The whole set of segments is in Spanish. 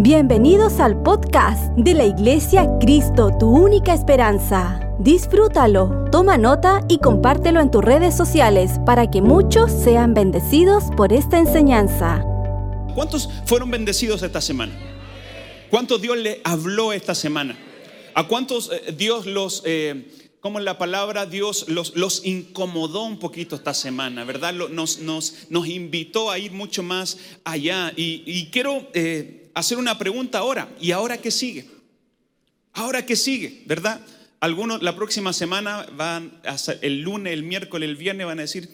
Bienvenidos al podcast de la Iglesia Cristo, tu única esperanza. Disfrútalo, toma nota y compártelo en tus redes sociales para que muchos sean bendecidos por esta enseñanza. ¿Cuántos fueron bendecidos esta semana? ¿Cuántos Dios le habló esta semana? ¿A cuántos eh, Dios los, eh, como la palabra, Dios los, incomodó un poquito esta semana, ¿verdad? Nos, nos, nos invitó a ir mucho más allá. Y, y quiero eh, hacer una pregunta ahora. ¿Y ahora qué sigue? ¿Ahora qué sigue? ¿Verdad? Algunos la próxima semana van, el lunes, el miércoles, el viernes van a decir,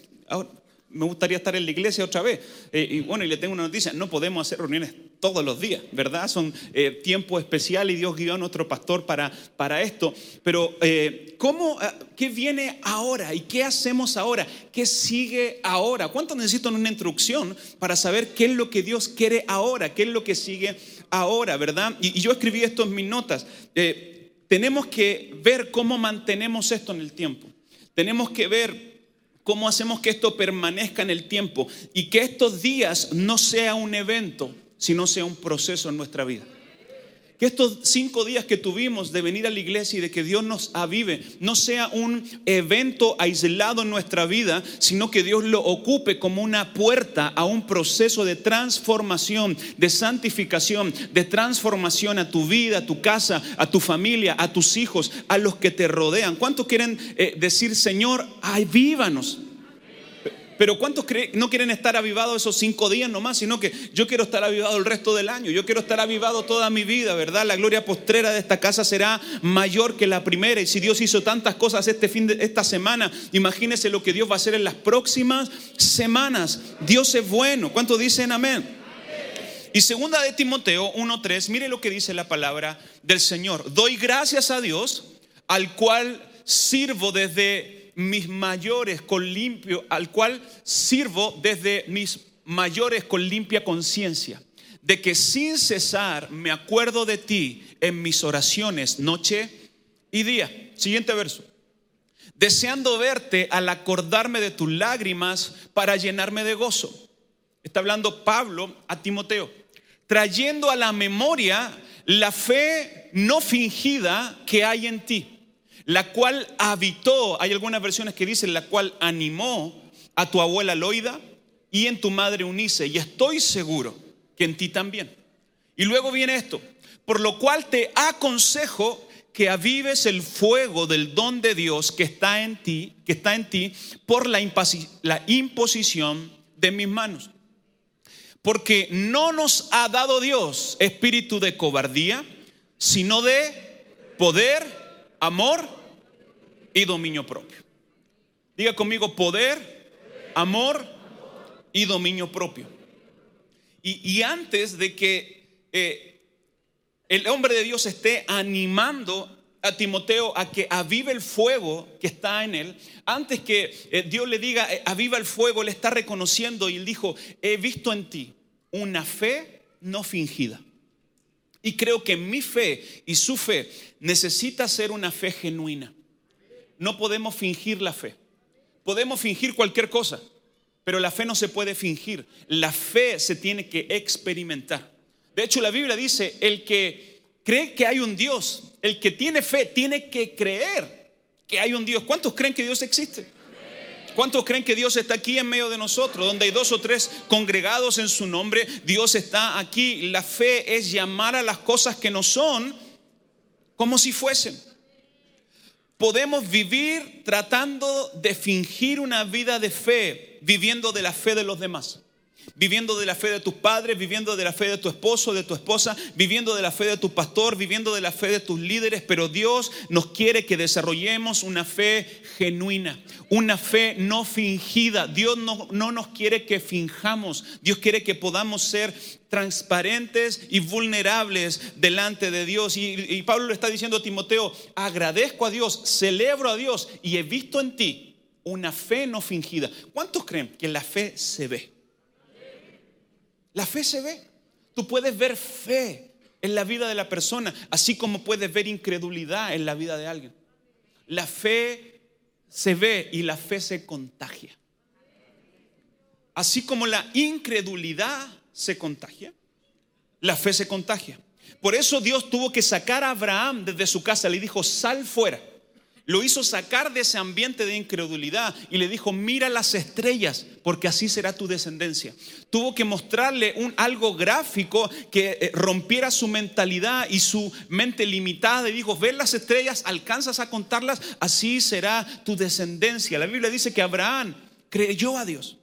me gustaría estar en la iglesia otra vez. Eh, y bueno, y le tengo una noticia, no podemos hacer reuniones todos los días, ¿verdad? Son eh, tiempos especiales y Dios guió a nuestro pastor para, para esto. Pero, eh, ¿cómo, ah, ¿qué viene ahora? ¿Y qué hacemos ahora? ¿Qué sigue ahora? ¿Cuánto necesitan una instrucción para saber qué es lo que Dios quiere ahora? ¿Qué es lo que sigue ahora, verdad? Y, y yo escribí esto en mis notas. tenemos que ver cómo mantenemos esto en el tiempo. Tenemos que ver cómo hacemos que esto permanezca en el tiempo y que estos días no sea un evento, sino sea un proceso en nuestra vida. Que estos cinco días que tuvimos de venir a la iglesia y de que Dios nos avive no sea un evento aislado en nuestra vida, sino que Dios lo ocupe como una puerta a un proceso de transformación, de santificación, de transformación a tu vida, a tu casa, a tu familia, a tus hijos, a los que te rodean. ¿Cuántos quieren eh, decir, Señor, avívanos? Pero ¿cuántos no quieren estar avivados esos cinco días nomás? Sino que yo quiero estar avivado el resto del año. Yo quiero estar avivado toda mi vida, ¿verdad? La gloria postrera de esta casa será mayor que la primera. Y si Dios hizo tantas cosas este fin de esta semana, imagínese lo que Dios va a hacer en las próximas semanas. Dios es bueno. ¿Cuántos dicen amén? Y segunda de Timoteo 1.3, mire lo que dice la palabra del Señor. Doy gracias a Dios al cual sirvo desde mis mayores con limpio, al cual sirvo desde mis mayores con limpia conciencia, de que sin cesar me acuerdo de ti en mis oraciones noche y día. Siguiente verso. Deseando verte al acordarme de tus lágrimas para llenarme de gozo. Está hablando Pablo a Timoteo, trayendo a la memoria la fe no fingida que hay en ti la cual habitó, hay algunas versiones que dicen, la cual animó a tu abuela Loida y en tu madre Unice, y estoy seguro que en ti también. Y luego viene esto, por lo cual te aconsejo que avives el fuego del don de Dios que está en ti, que está en ti por la, la imposición de mis manos. Porque no nos ha dado Dios espíritu de cobardía, sino de poder, amor y dominio propio. Diga conmigo poder, amor y dominio propio. Y, antes de que eh, el hombre de Dios esté animando a Timoteo a que avive el fuego que está en él, antes que eh, Dios le diga, eh, aviva el fuego, le está reconociendo y él dijo, he visto en ti una fe no fingida. Y creo que mi fe y su fe necesita ser una fe genuina no podemos fingir la fe. Podemos fingir cualquier cosa, pero la fe no se puede fingir. La fe se tiene que experimentar. De hecho, la Biblia dice, el que cree que hay un Dios, el que tiene fe, tiene que creer que hay un Dios. ¿Cuántos creen que Dios existe? ¿Cuántos creen que Dios está aquí en medio de nosotros? Donde hay dos o tres congregados en su nombre, Dios está aquí. La fe es llamar a las cosas que no son como si fuesen podemos vivir tratando de fingir una vida de fe, viviendo de la fe de los demás. Viviendo de la fe de tus padres, viviendo de la fe de tu esposo, de tu esposa, viviendo de la fe de tu pastor, viviendo de la fe de tus líderes, pero Dios nos quiere que desarrollemos una fe genuina, una fe no fingida. Dios no, no nos quiere que finjamos, Dios quiere que podamos ser transparentes y vulnerables delante de Dios. Y, Pablo le está diciendo a Timoteo, agradezco a Dios, celebro a Dios y he visto en ti una fe no fingida. ¿Cuántos creen que la fe se ve? La fe se ve. Tú puedes ver fe en la vida de la persona, así como puedes ver incredulidad en la vida de alguien. La fe se ve y la fe se contagia. Así como la incredulidad se contagia, La fe se contagia. Por eso Dios tuvo que sacar a Abraham desde su casa. Le dijo, sal fuera. Lo hizo sacar de ese ambiente de incredulidad y le dijo, mira las estrellas, porque así será tu descendencia. Tuvo que mostrarle un, algo gráfico que eh, rompiera su mentalidad y su mente limitada. Y dijo, ver las estrellas, alcanzas a contarlas, así será tu descendencia. La Biblia dice que Abraham creyó a Dios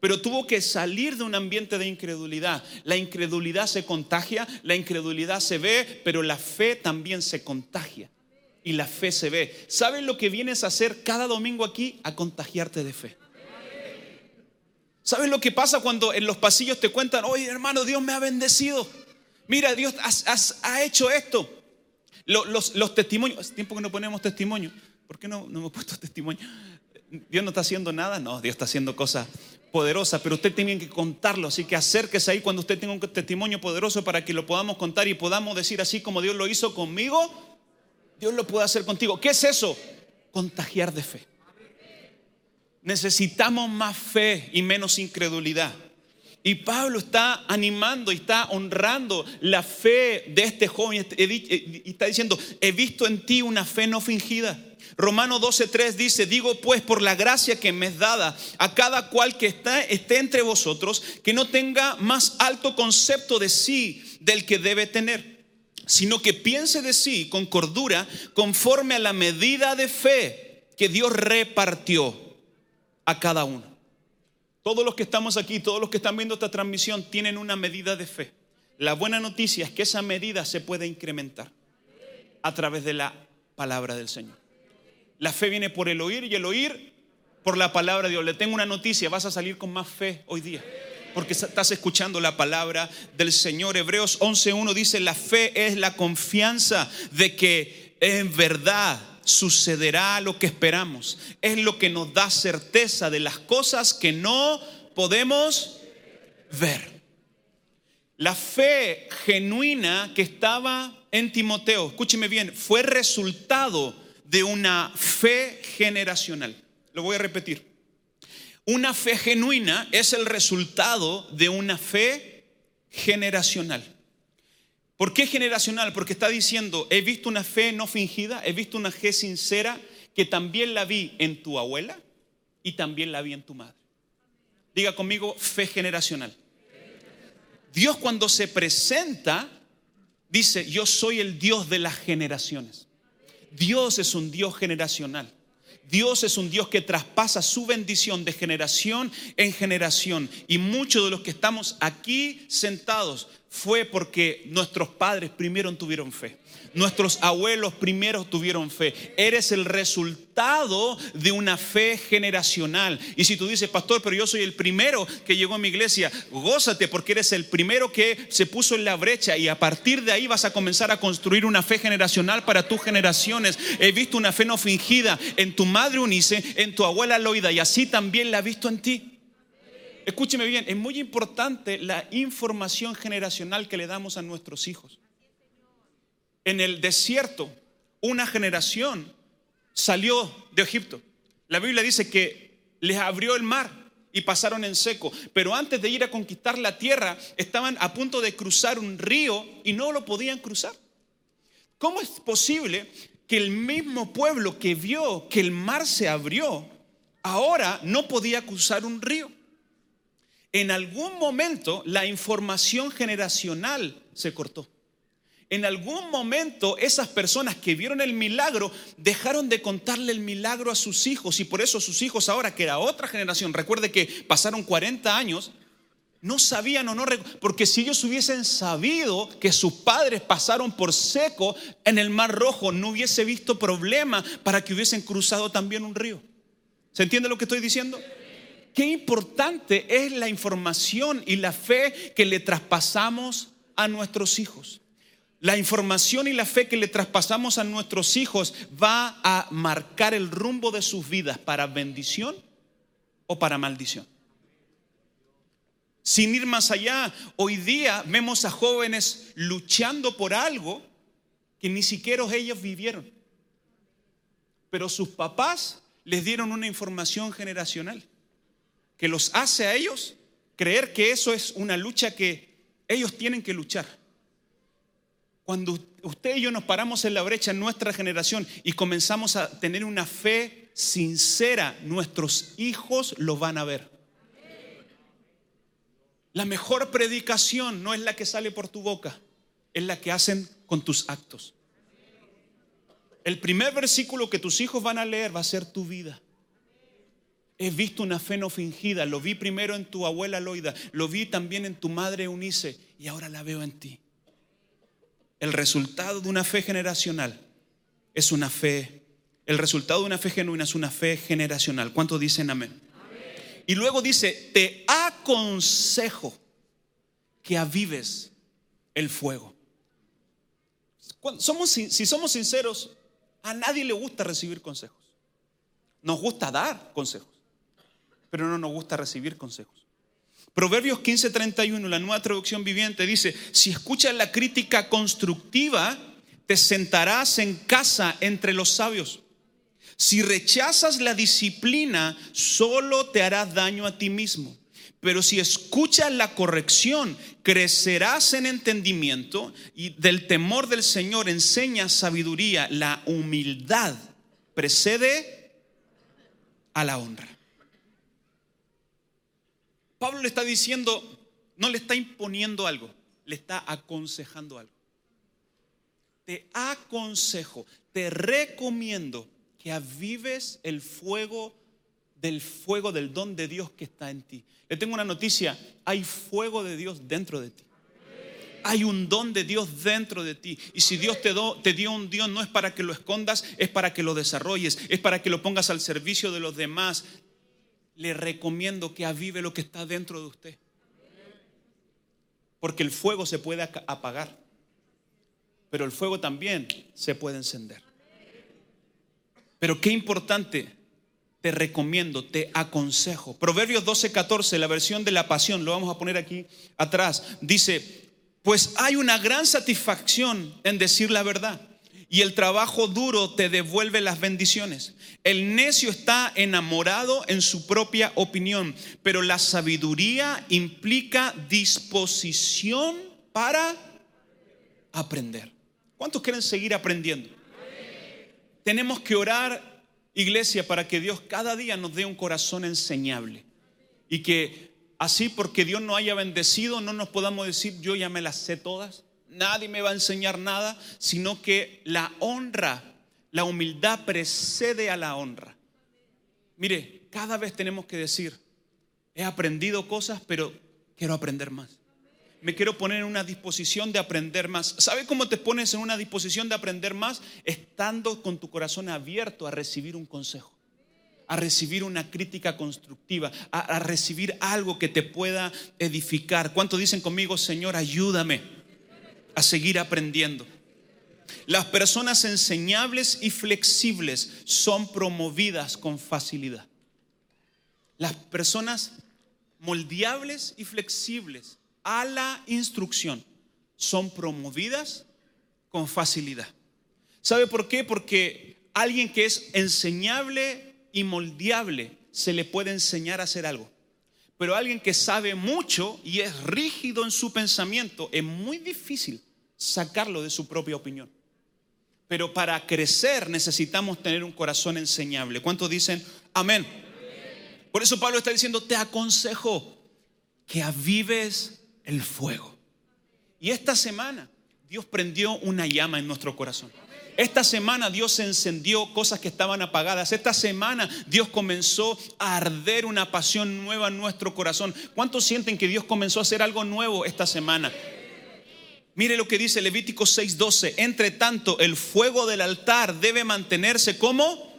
pero tuvo que salir de un ambiente de incredulidad. La incredulidad se contagia, la incredulidad se ve, pero la fe también se contagia y la fe se ve. ¿Sabes lo que vienes a hacer cada domingo aquí? A contagiarte de fe. ¿Sabes lo que pasa cuando en los pasillos te cuentan, oye hermano, Dios me ha bendecido? Mira, Dios ha hecho esto. Los, testimonios, hace tiempo que no ponemos testimonio. ¿Por qué no, no hemos puesto testimonio? Dios no está haciendo nada, no, Dios está haciendo cosas poderosa, pero usted tiene que contarlo. Así que acérquese ahí cuando usted tenga un testimonio poderoso para que lo podamos contar y podamos decir así como Dios lo hizo conmigo, Dios lo puede hacer contigo. ¿Qué es eso? Contagiar de fe. Necesitamos más fe y menos incredulidad. Y Pablo está animando y está honrando la fe de este joven y está diciendo, he visto en ti una fe no fingida. Romano 12:3 dice, digo pues por la gracia que me es dada a cada cual que está, esté entre vosotros, que no tenga más alto concepto de sí del que debe tener, sino que piense de sí con cordura conforme a la medida de fe que Dios repartió a cada uno. Todos los que estamos aquí, todos los que están viendo esta transmisión tienen una medida de fe. La buena noticia es que esa medida se puede incrementar a través de la palabra del Señor. La fe viene por el oír y el oír por la palabra de Dios. Le tengo una noticia, vas a salir con más fe hoy día. Porque estás escuchando la palabra del Señor. Hebreos 11.1 dice, la fe es la confianza de que en verdad sucederá lo que esperamos. Es lo que nos da certeza de las cosas que no podemos ver. La fe genuina que estaba en Timoteo, escúcheme bien, fue resultado de una fe generacional. Lo voy a repetir. Una fe genuina es el resultado de una fe generacional. ¿Por qué generacional? Porque está diciendo, he visto una fe no fingida, he visto una fe sincera que también la vi en tu abuela y también la vi en tu madre. Diga conmigo, fe generacional. Dios cuando se presenta, dice, yo soy el Dios de las generaciones. Dios es un Dios generacional. Dios es un Dios que traspasa su bendición de generación en generación. Y muchos de los que estamos aquí sentados fue porque nuestros padres primero tuvieron fe. Nuestros abuelos primero tuvieron fe. Eres el resultado de una fe generacional. Y si tú dices, pastor, pero yo soy el primero que llegó a mi iglesia, gózate porque eres el primero que se puso en la brecha y a partir de ahí vas a comenzar a construir una fe generacional para tus generaciones. He visto una fe no fingida en tu madre Unice, en tu abuela Loida y así también la he visto en ti. Escúcheme bien, es muy importante la información generacional que le damos a nuestros hijos. En el desierto, una generación salió de Egipto. La Biblia dice que les abrió el mar y pasaron en seco. Pero antes de ir a conquistar la tierra, estaban a punto de cruzar un río y no lo podían cruzar. ¿Cómo es posible que el mismo pueblo que vio que el mar se abrió, ahora no podía cruzar un río? En algún momento la información generacional se cortó. En algún momento esas personas que vieron el milagro dejaron de contarle el milagro a sus hijos y por eso sus hijos ahora, que era otra generación, recuerde que pasaron 40 años, no sabían o no, porque si ellos hubiesen sabido que sus padres pasaron por seco en el Mar Rojo, no hubiese visto problema para que hubiesen cruzado también un río. ¿Se entiende lo que estoy diciendo? Qué importante es la información y la fe que le traspasamos a nuestros hijos. La información y la fe que le traspasamos a nuestros hijos va a marcar el rumbo de sus vidas para bendición o para maldición. Sin ir más allá, hoy día vemos a jóvenes luchando por algo que ni siquiera ellos vivieron. Pero sus papás les dieron una información generacional que los hace a ellos creer que eso es una lucha que Ellos tienen que luchar. Cuando usted y yo nos paramos en la brecha en nuestra generación y comenzamos a tener una fe sincera, nuestros hijos lo van a ver. La mejor predicación no es la que sale por tu boca, es la que hacen con tus actos. El primer versículo que tus hijos van a leer va a ser tu vida. He visto una fe no fingida, lo vi primero en tu abuela Loida, lo vi también en tu madre Eunice y ahora la veo en ti. El resultado de una fe generacional es una fe, el resultado de una fe genuina es una fe generacional. ¿Cuántos dicen amén? Y luego dice, te aconsejo que avives el fuego. somos, si somos sinceros, a nadie le gusta recibir consejos. Nos gusta dar consejos, pero no nos gusta recibir consejos. Proverbios 15:31, la nueva traducción viviente, dice, si escuchas la crítica constructiva, te sentarás en casa entre los sabios. Si rechazas la disciplina, solo te harás daño a ti mismo. Pero si escuchas la corrección, crecerás en entendimiento y del temor del Señor enseñas sabiduría. La humildad precede a la honra. Pablo le está diciendo, no le está imponiendo algo, le está aconsejando algo. Te aconsejo, te recomiendo que avives el fuego del fuego del don de Dios que está en ti. Le tengo una noticia, hay fuego de Dios dentro de ti. Hay un don de Dios dentro de ti. Y si Dios te, te dio un Dios, no es para que lo escondas, es para que lo desarrolles, es para que lo pongas al servicio de los demás. Le recomiendo que avive lo que está dentro de usted. Porque el fuego se puede apagar, pero el fuego también se puede encender. Pero qué importante, te recomiendo, te aconsejo. Proverbios 12, 14, la versión de la pasión, lo vamos a poner aquí atrás, dice, pues hay una gran satisfacción en decir la verdad y el trabajo duro te devuelve las bendiciones. El necio está enamorado en su propia opinión, pero la sabiduría implica disposición para aprender. ¿Cuántos quieren seguir aprendiendo? Tenemos que orar, iglesia, para que Dios cada día nos dé un corazón enseñable. Y que así porque Dios no haya bendecido, no nos podamos decir, yo ya me las sé todas, nadie me va a enseñar nada, sino que la honra, la humildad precede a la honra. Mire, cada vez tenemos que decir, he aprendido cosas, pero quiero aprender más me quiero poner en una disposición de aprender más. ¿Sabe cómo te pones en una disposición de aprender más? Estando con tu corazón abierto a recibir un consejo, a recibir una crítica constructiva, a, recibir algo que te pueda edificar. ¿Cuánto dicen conmigo, Señor, ayúdame a seguir aprendiendo? Las personas enseñables y flexibles son promovidas con facilidad. Las personas moldeables y flexibles a la instrucción son promovidas con facilidad. ¿Sabe por qué? Porque alguien que es enseñable y moldeable se le puede enseñar a hacer algo. Pero alguien que sabe mucho y es rígido en su pensamiento, es muy difícil sacarlo de su propia opinión. Pero para crecer necesitamos tener un corazón enseñable. ¿Cuántos dicen amén? Por eso Pablo está diciendo, te aconsejo que avives el fuego. Y esta semana Dios prendió una llama en nuestro corazón. Esta semana Dios encendió cosas que estaban apagadas. Esta semana Dios comenzó a arder una pasión nueva en nuestro corazón. ¿Cuántos sienten que Dios comenzó a hacer algo nuevo esta semana? Mire lo que dice Levítico 6:12. Entre tanto, el fuego del altar debe mantenerse como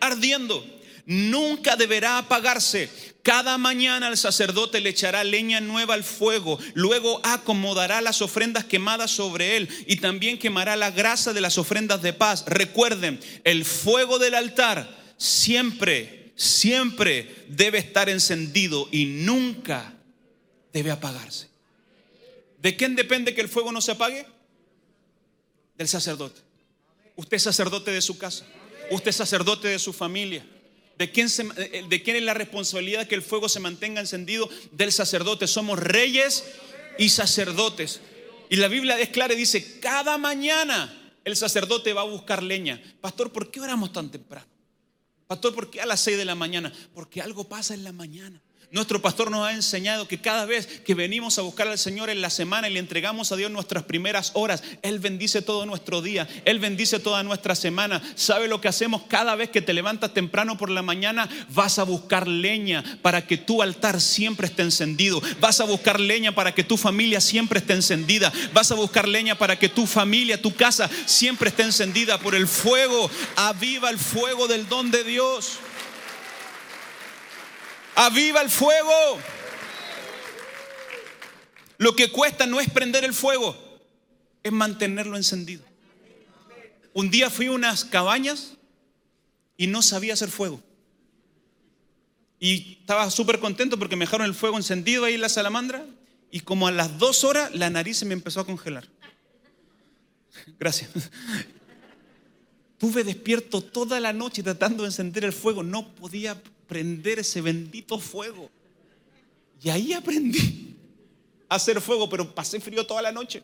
ardiendo nunca deberá apagarse. Cada mañana el sacerdote le echará leña nueva al fuego, luego acomodará las ofrendas quemadas sobre él y también quemará la grasa de las ofrendas de paz. Recuerden, el fuego del altar siempre, siempre debe estar encendido y nunca debe apagarse. ¿De quién depende que el fuego no se apague? Del sacerdote. Usted es sacerdote de su casa. Usted es sacerdote de su familia. ¿De quién, ¿De quién, es la responsabilidad que el fuego se mantenga encendido? Del sacerdote. Somos reyes y sacerdotes. Y la Biblia es clara y dice, cada mañana el sacerdote va a buscar leña. Pastor, ¿por qué oramos tan temprano? Pastor, ¿por qué a las 6 de la mañana? Porque algo pasa en la mañana. Nuestro pastor nos ha enseñado que cada vez que venimos a buscar al Señor en la semana y le entregamos a Dios nuestras primeras horas, Él bendice todo nuestro día, Él bendice toda nuestra semana. ¿Sabe lo que hacemos cada vez que te levantas temprano por la mañana? Vas a buscar leña para que tu altar siempre esté encendido. Vas a buscar leña para que tu familia siempre esté encendida. Vas a buscar leña para que tu familia, tu casa siempre esté encendida por el fuego. Aviva el fuego del don de Dios. Aviva el fuego. Lo que cuesta no es prender el fuego, es mantenerlo encendido. Un día fui a unas cabañas y no sabía hacer fuego. Y estaba súper contento porque me dejaron el fuego encendido ahí en la salamandra. Y como a las dos horas la nariz se me empezó a congelar. Gracias. Tuve despierto toda la noche tratando de encender el fuego. No podía prender ese bendito fuego. Y ahí aprendí a hacer fuego, pero pasé frío toda la noche.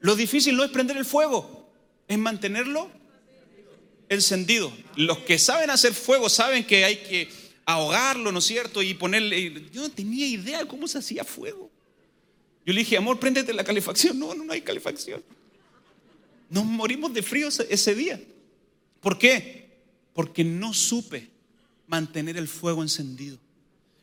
Lo difícil no es prender el fuego, es mantenerlo encendido. Los que saben hacer fuego saben que hay que ahogarlo, ¿no es cierto? Y ponerle... Yo no tenía idea de cómo se hacía fuego. Yo le dije, amor, préndete la calefacción. No, no, no hay calefacción. Nos morimos de frío ese día. ¿Por qué? Porque no supe mantener el fuego encendido.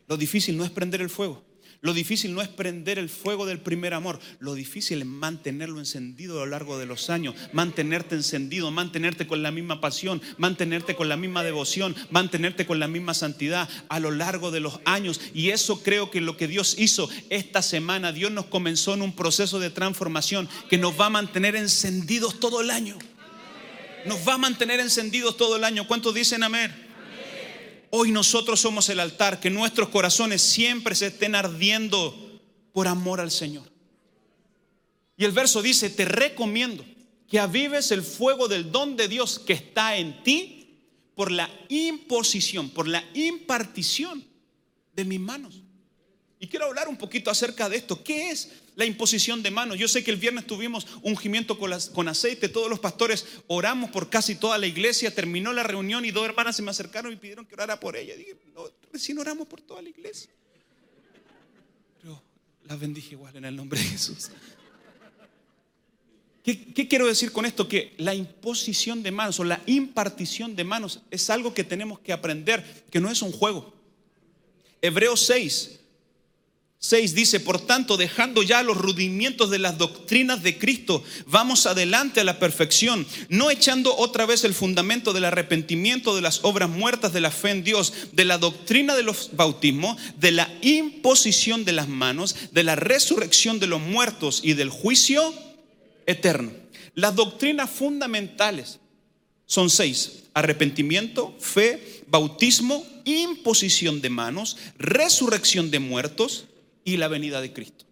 Lo difícil no es prender el fuego. Lo difícil no es prender el fuego del primer amor. Lo difícil es mantenerlo encendido a lo largo de los años. Mantenerte encendido, mantenerte con la misma pasión, mantenerte con la misma devoción, mantenerte con la misma santidad a lo largo de los años. Y eso creo que lo que Dios hizo esta semana, Dios nos comenzó en un proceso de transformación que nos va a mantener encendidos todo el año. Nos va a mantener encendidos todo el año. ¿Cuántos dicen amén? Hoy nosotros somos el altar, que nuestros corazones siempre se estén ardiendo por amor al Señor. Y el verso dice, te recomiendo que avives el fuego del don de Dios que está en ti por la imposición, por la impartición de mis manos. Y quiero hablar un poquito acerca de esto. ¿Qué es la imposición de manos? Yo sé que el viernes tuvimos ungimiento con, con, aceite, todos los pastores oramos por casi toda la iglesia, terminó la reunión y dos hermanas se me acercaron y pidieron que orara por ella. Dije, no, recién oramos por toda la iglesia. Pero las bendije igual en el nombre de Jesús. ¿Qué, ¿Qué, quiero decir con esto? Que la imposición de manos o la impartición de manos es algo que tenemos que aprender, que no es un juego. Hebreos 6, 6 dice, por tanto, dejando ya los rudimientos de las doctrinas de Cristo, vamos adelante a la perfección, no echando otra vez el fundamento del arrepentimiento de las obras muertas de la fe en Dios, de la doctrina de los bautismos, de la imposición de las manos, de la resurrección de los muertos y del juicio eterno. Las doctrinas fundamentales son seis, arrepentimiento, fe, bautismo, imposición de manos, resurrección de muertos, y la venida de Cristo.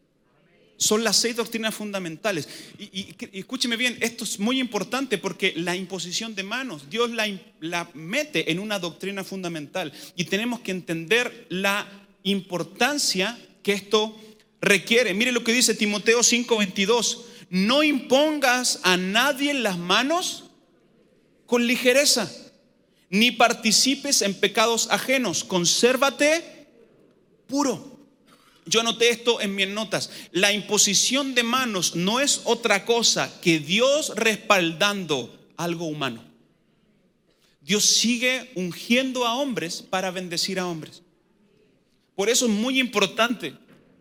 Son las seis doctrinas fundamentales. Y, escúcheme bien, esto es muy importante porque la imposición de manos, Dios la, la mete en una doctrina fundamental. Y tenemos que entender la importancia que esto requiere. Mire lo que dice Timoteo 5:22. No impongas a nadie las manos con ligereza, ni participes en pecados ajenos. Consérvate puro. Yo anoté esto en mis notas. La imposición de manos no es otra cosa que Dios respaldando algo humano. Dios sigue ungiendo a hombres para bendecir a hombres. Por eso es muy importante.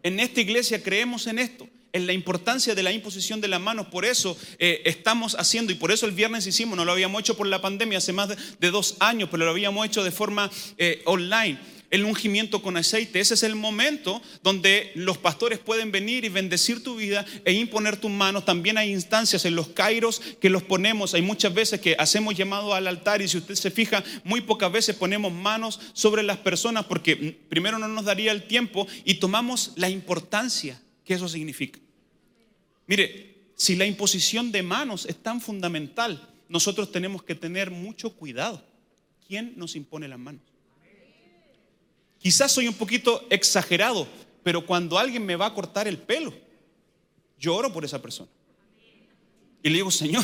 En esta iglesia creemos en esto, en la importancia de la imposición de las manos. Por eso eh, estamos haciendo, y por eso el viernes hicimos, no lo habíamos hecho por la pandemia hace más de, dos años, pero lo habíamos hecho de forma eh, online el ungimiento con aceite. Ese es el momento donde los pastores pueden venir y bendecir tu vida e imponer tus manos. También hay instancias en los kairos que los ponemos. Hay muchas veces que hacemos llamado al altar y si usted se fija, muy pocas veces ponemos manos sobre las personas porque primero no nos daría el tiempo y tomamos la importancia que eso significa. Mire, si la imposición de manos es tan fundamental, nosotros tenemos que tener mucho cuidado. ¿Quién nos impone las manos? Quizás soy un poquito exagerado, pero cuando alguien me va a cortar el pelo, Yo oro por esa persona. Y le digo, Señor,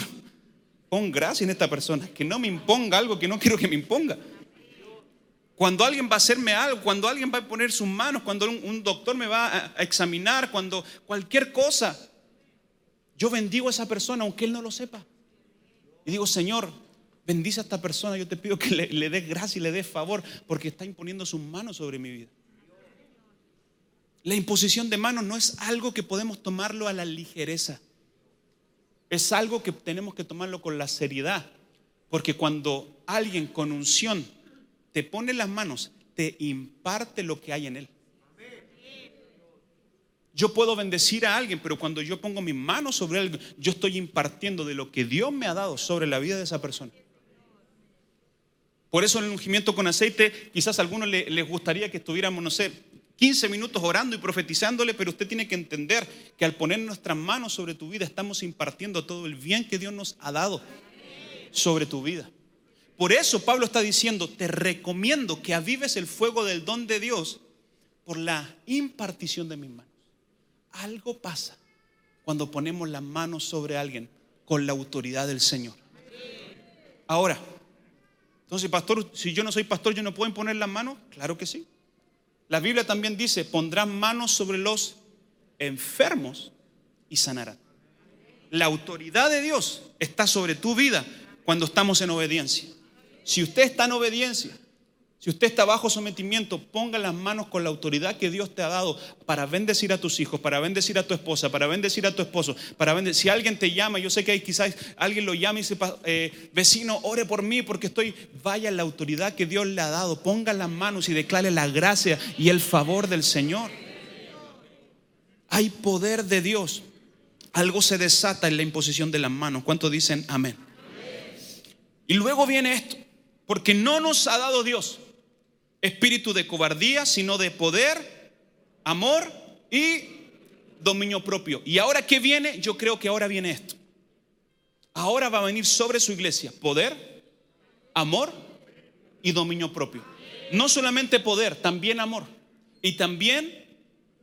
pon gracia en esta persona, que no me imponga algo que no quiero que me imponga. Cuando alguien va a hacerme algo, cuando alguien va a poner sus manos, cuando un, doctor me va a, a examinar, cuando cualquier cosa, yo bendigo a esa persona aunque él no lo sepa. Y digo, Señor, bendice a esta persona, yo te pido que le, des gracia y le des favor, porque está imponiendo sus manos sobre mi vida. La imposición de manos no es algo que podemos tomarlo a la ligereza. Es algo que tenemos que tomarlo con la seriedad. Porque cuando alguien con unción te pone las manos, te imparte lo que hay en él. Yo puedo bendecir a alguien, pero cuando yo pongo mis manos sobre él, yo estoy impartiendo de lo que Dios me ha dado sobre la vida de esa persona. Por eso el ungimiento con aceite, quizás a algunos les gustaría que estuviéramos, no sé, 15 minutos orando y profetizándole, pero usted tiene que entender que al poner nuestras manos sobre tu vida estamos impartiendo todo el bien que Dios nos ha dado sobre tu vida. Por eso Pablo está diciendo, te recomiendo que avives el fuego del don de Dios por la impartición de mis manos. Algo pasa cuando ponemos las manos sobre alguien con la autoridad del Señor. Ahora, entonces, pastor, si yo no soy pastor, ¿yo no puedo poner las manos? Claro que sí. La Biblia también dice, pondrán manos sobre los enfermos y sanarán. La autoridad de Dios está sobre tu vida cuando estamos en obediencia. Si usted está en obediencia, si usted está bajo sometimiento, ponga las manos con la autoridad que Dios te ha dado para bendecir a tus hijos, para bendecir a tu esposa, para bendecir a tu esposo, para bendecir. Si alguien te llama, yo sé que hay, quizás alguien lo llama y dice, eh, vecino, ore por mí porque estoy, vaya la autoridad que Dios le ha dado, ponga las manos y declare la gracia y el favor del Señor. Hay poder de Dios. Algo se desata en la imposición de las manos. ¿Cuántos dicen amén? Y luego viene esto, porque no nos ha dado Dios espíritu de cobardía, sino de poder, amor y dominio propio. ¿Y ahora qué viene? Yo creo que ahora viene esto. Ahora va a venir sobre su iglesia poder, amor y dominio propio. No solamente poder, también amor. Y también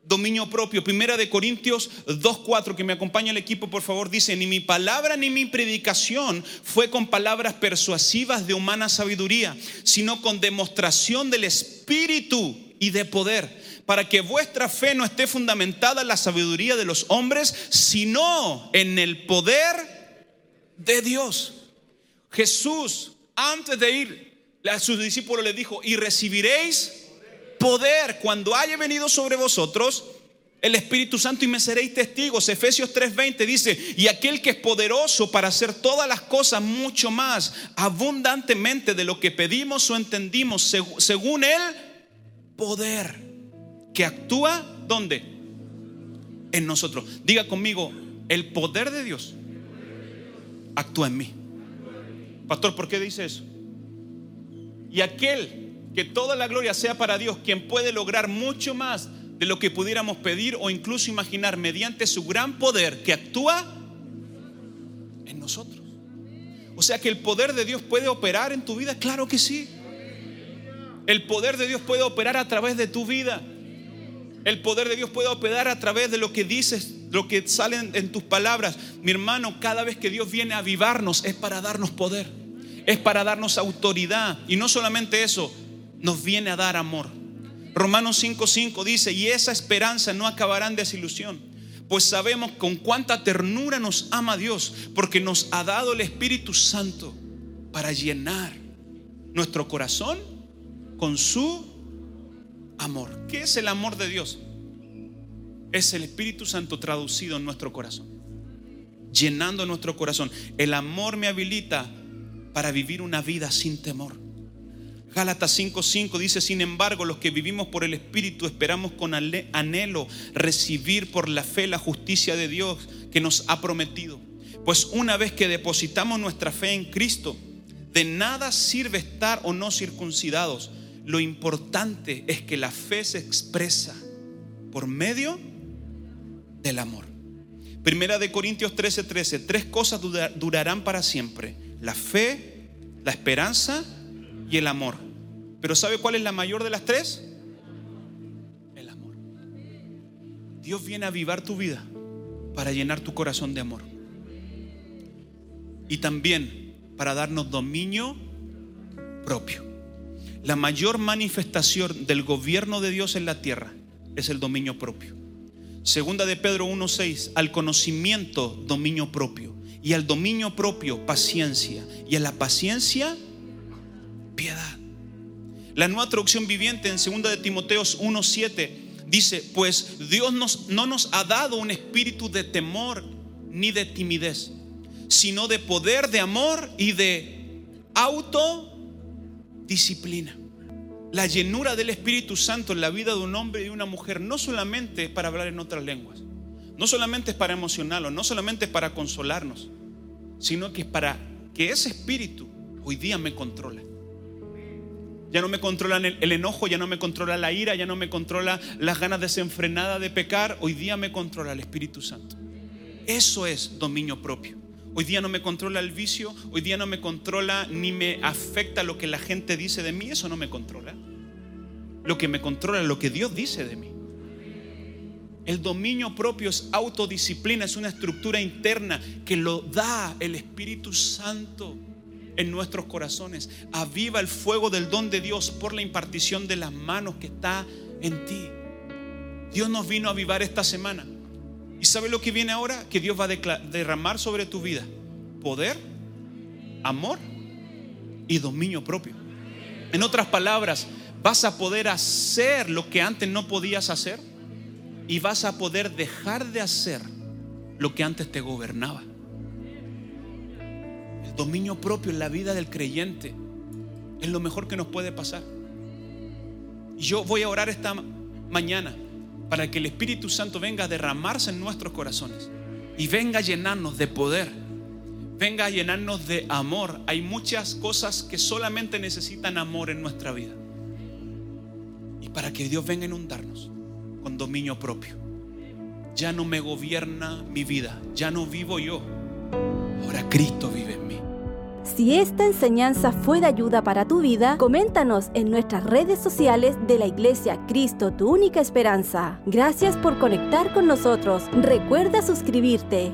dominio propio. Primera de Corintios 2.4, que me acompaña el equipo, por favor, dice, ni mi palabra ni mi predicación fue con palabras persuasivas de humana sabiduría, sino con demostración del Espíritu y de poder, para que vuestra fe no esté fundamentada en la sabiduría de los hombres, sino en el poder de Dios. Jesús, antes de ir a sus discípulos, le dijo, y recibiréis poder cuando haya venido sobre vosotros el Espíritu Santo y me seréis testigos. Efesios 3:20 dice, y aquel que es poderoso para hacer todas las cosas mucho más abundantemente de lo que pedimos o entendimos, según el poder que actúa, ¿dónde? En nosotros. Diga conmigo, el poder de Dios actúa en mí. Pastor, ¿por qué dice eso? Y aquel que toda la gloria sea para Dios, quien puede lograr mucho más de lo que pudiéramos pedir o incluso imaginar mediante su gran poder que actúa en nosotros. O sea que el poder de Dios puede operar en tu vida, claro que sí. El poder de Dios puede operar a través de tu vida. El poder de Dios puede operar a través de lo que dices, lo que sale en tus palabras. Mi hermano, cada vez que Dios viene a avivarnos es para darnos poder, es para darnos autoridad. Y no solamente eso, nos viene a dar amor. Romanos 5:5 dice, y esa esperanza no acabará en desilusión, pues sabemos con cuánta ternura nos ama Dios, porque nos ha dado el Espíritu Santo para llenar nuestro corazón con su amor. ¿Qué es el amor de Dios? Es el Espíritu Santo traducido en nuestro corazón, llenando nuestro corazón. El amor me habilita para vivir una vida sin temor. Gálatas 5:5 dice, sin embargo, los que vivimos por el Espíritu esperamos con anhelo recibir por la fe la justicia de Dios que nos ha prometido. Pues una vez que depositamos nuestra fe en Cristo, de nada sirve estar o no circuncidados. Lo importante es que la fe se expresa por medio del amor. Primera de Corintios 13:13, tres cosas durarán para siempre. La fe, la esperanza y el amor. Pero ¿sabe cuál es la mayor de las tres? El amor. Dios viene a avivar tu vida para llenar tu corazón de amor. Y también para darnos dominio propio. La mayor manifestación del gobierno de Dios en la tierra es el dominio propio. Segunda de Pedro 1:6, al conocimiento dominio propio y al dominio propio paciencia y a la paciencia piedad. La nueva traducción viviente en segunda de Timoteos 1:7 dice, pues Dios no nos ha dado un espíritu de temor ni de timidez, sino de poder, de amor y de autodisciplina. La llenura del Espíritu Santo en la vida de un hombre y una mujer no solamente es para hablar en otras lenguas, no solamente es para emocionarlos, no solamente es para consolarnos, sino que es para que ese espíritu hoy día me controla. Ya no me controla el, enojo, ya no me controla la ira, ya no me controla las ganas desenfrenadas de pecar. Hoy día me controla el Espíritu Santo. Eso es dominio propio. Hoy día no me controla el vicio, hoy día no me controla ni me afecta lo que la gente dice de mí, eso no me controla. Lo que me controla es lo que Dios dice de mí. El dominio propio es autodisciplina, es una estructura interna que lo da el Espíritu Santo en nuestros corazones. Aviva el fuego del don de Dios por la impartición de las manos que está en ti. Dios nos vino a avivar esta semana. ¿Y sabe lo que viene ahora? Que Dios va a derramar sobre tu vida poder, amor y dominio propio. En otras palabras, vas a poder hacer lo que antes no podías hacer y vas a poder dejar de hacer lo que antes te gobernaba dominio propio en la vida del creyente es lo mejor que nos puede pasar. Y yo voy a orar esta mañana para que el Espíritu Santo venga a derramarse en nuestros corazones y venga a llenarnos de poder, venga a llenarnos de amor. Hay muchas cosas que solamente necesitan amor en nuestra vida. Y para que Dios venga a inundarnos con dominio propio. Ya no me gobierna mi vida, ya no vivo yo. Ahora Cristo vive en mí. Si esta enseñanza fue de ayuda para tu vida, coméntanos en nuestras redes sociales de la Iglesia Cristo, tu única esperanza. Gracias por conectar con nosotros. Recuerda suscribirte.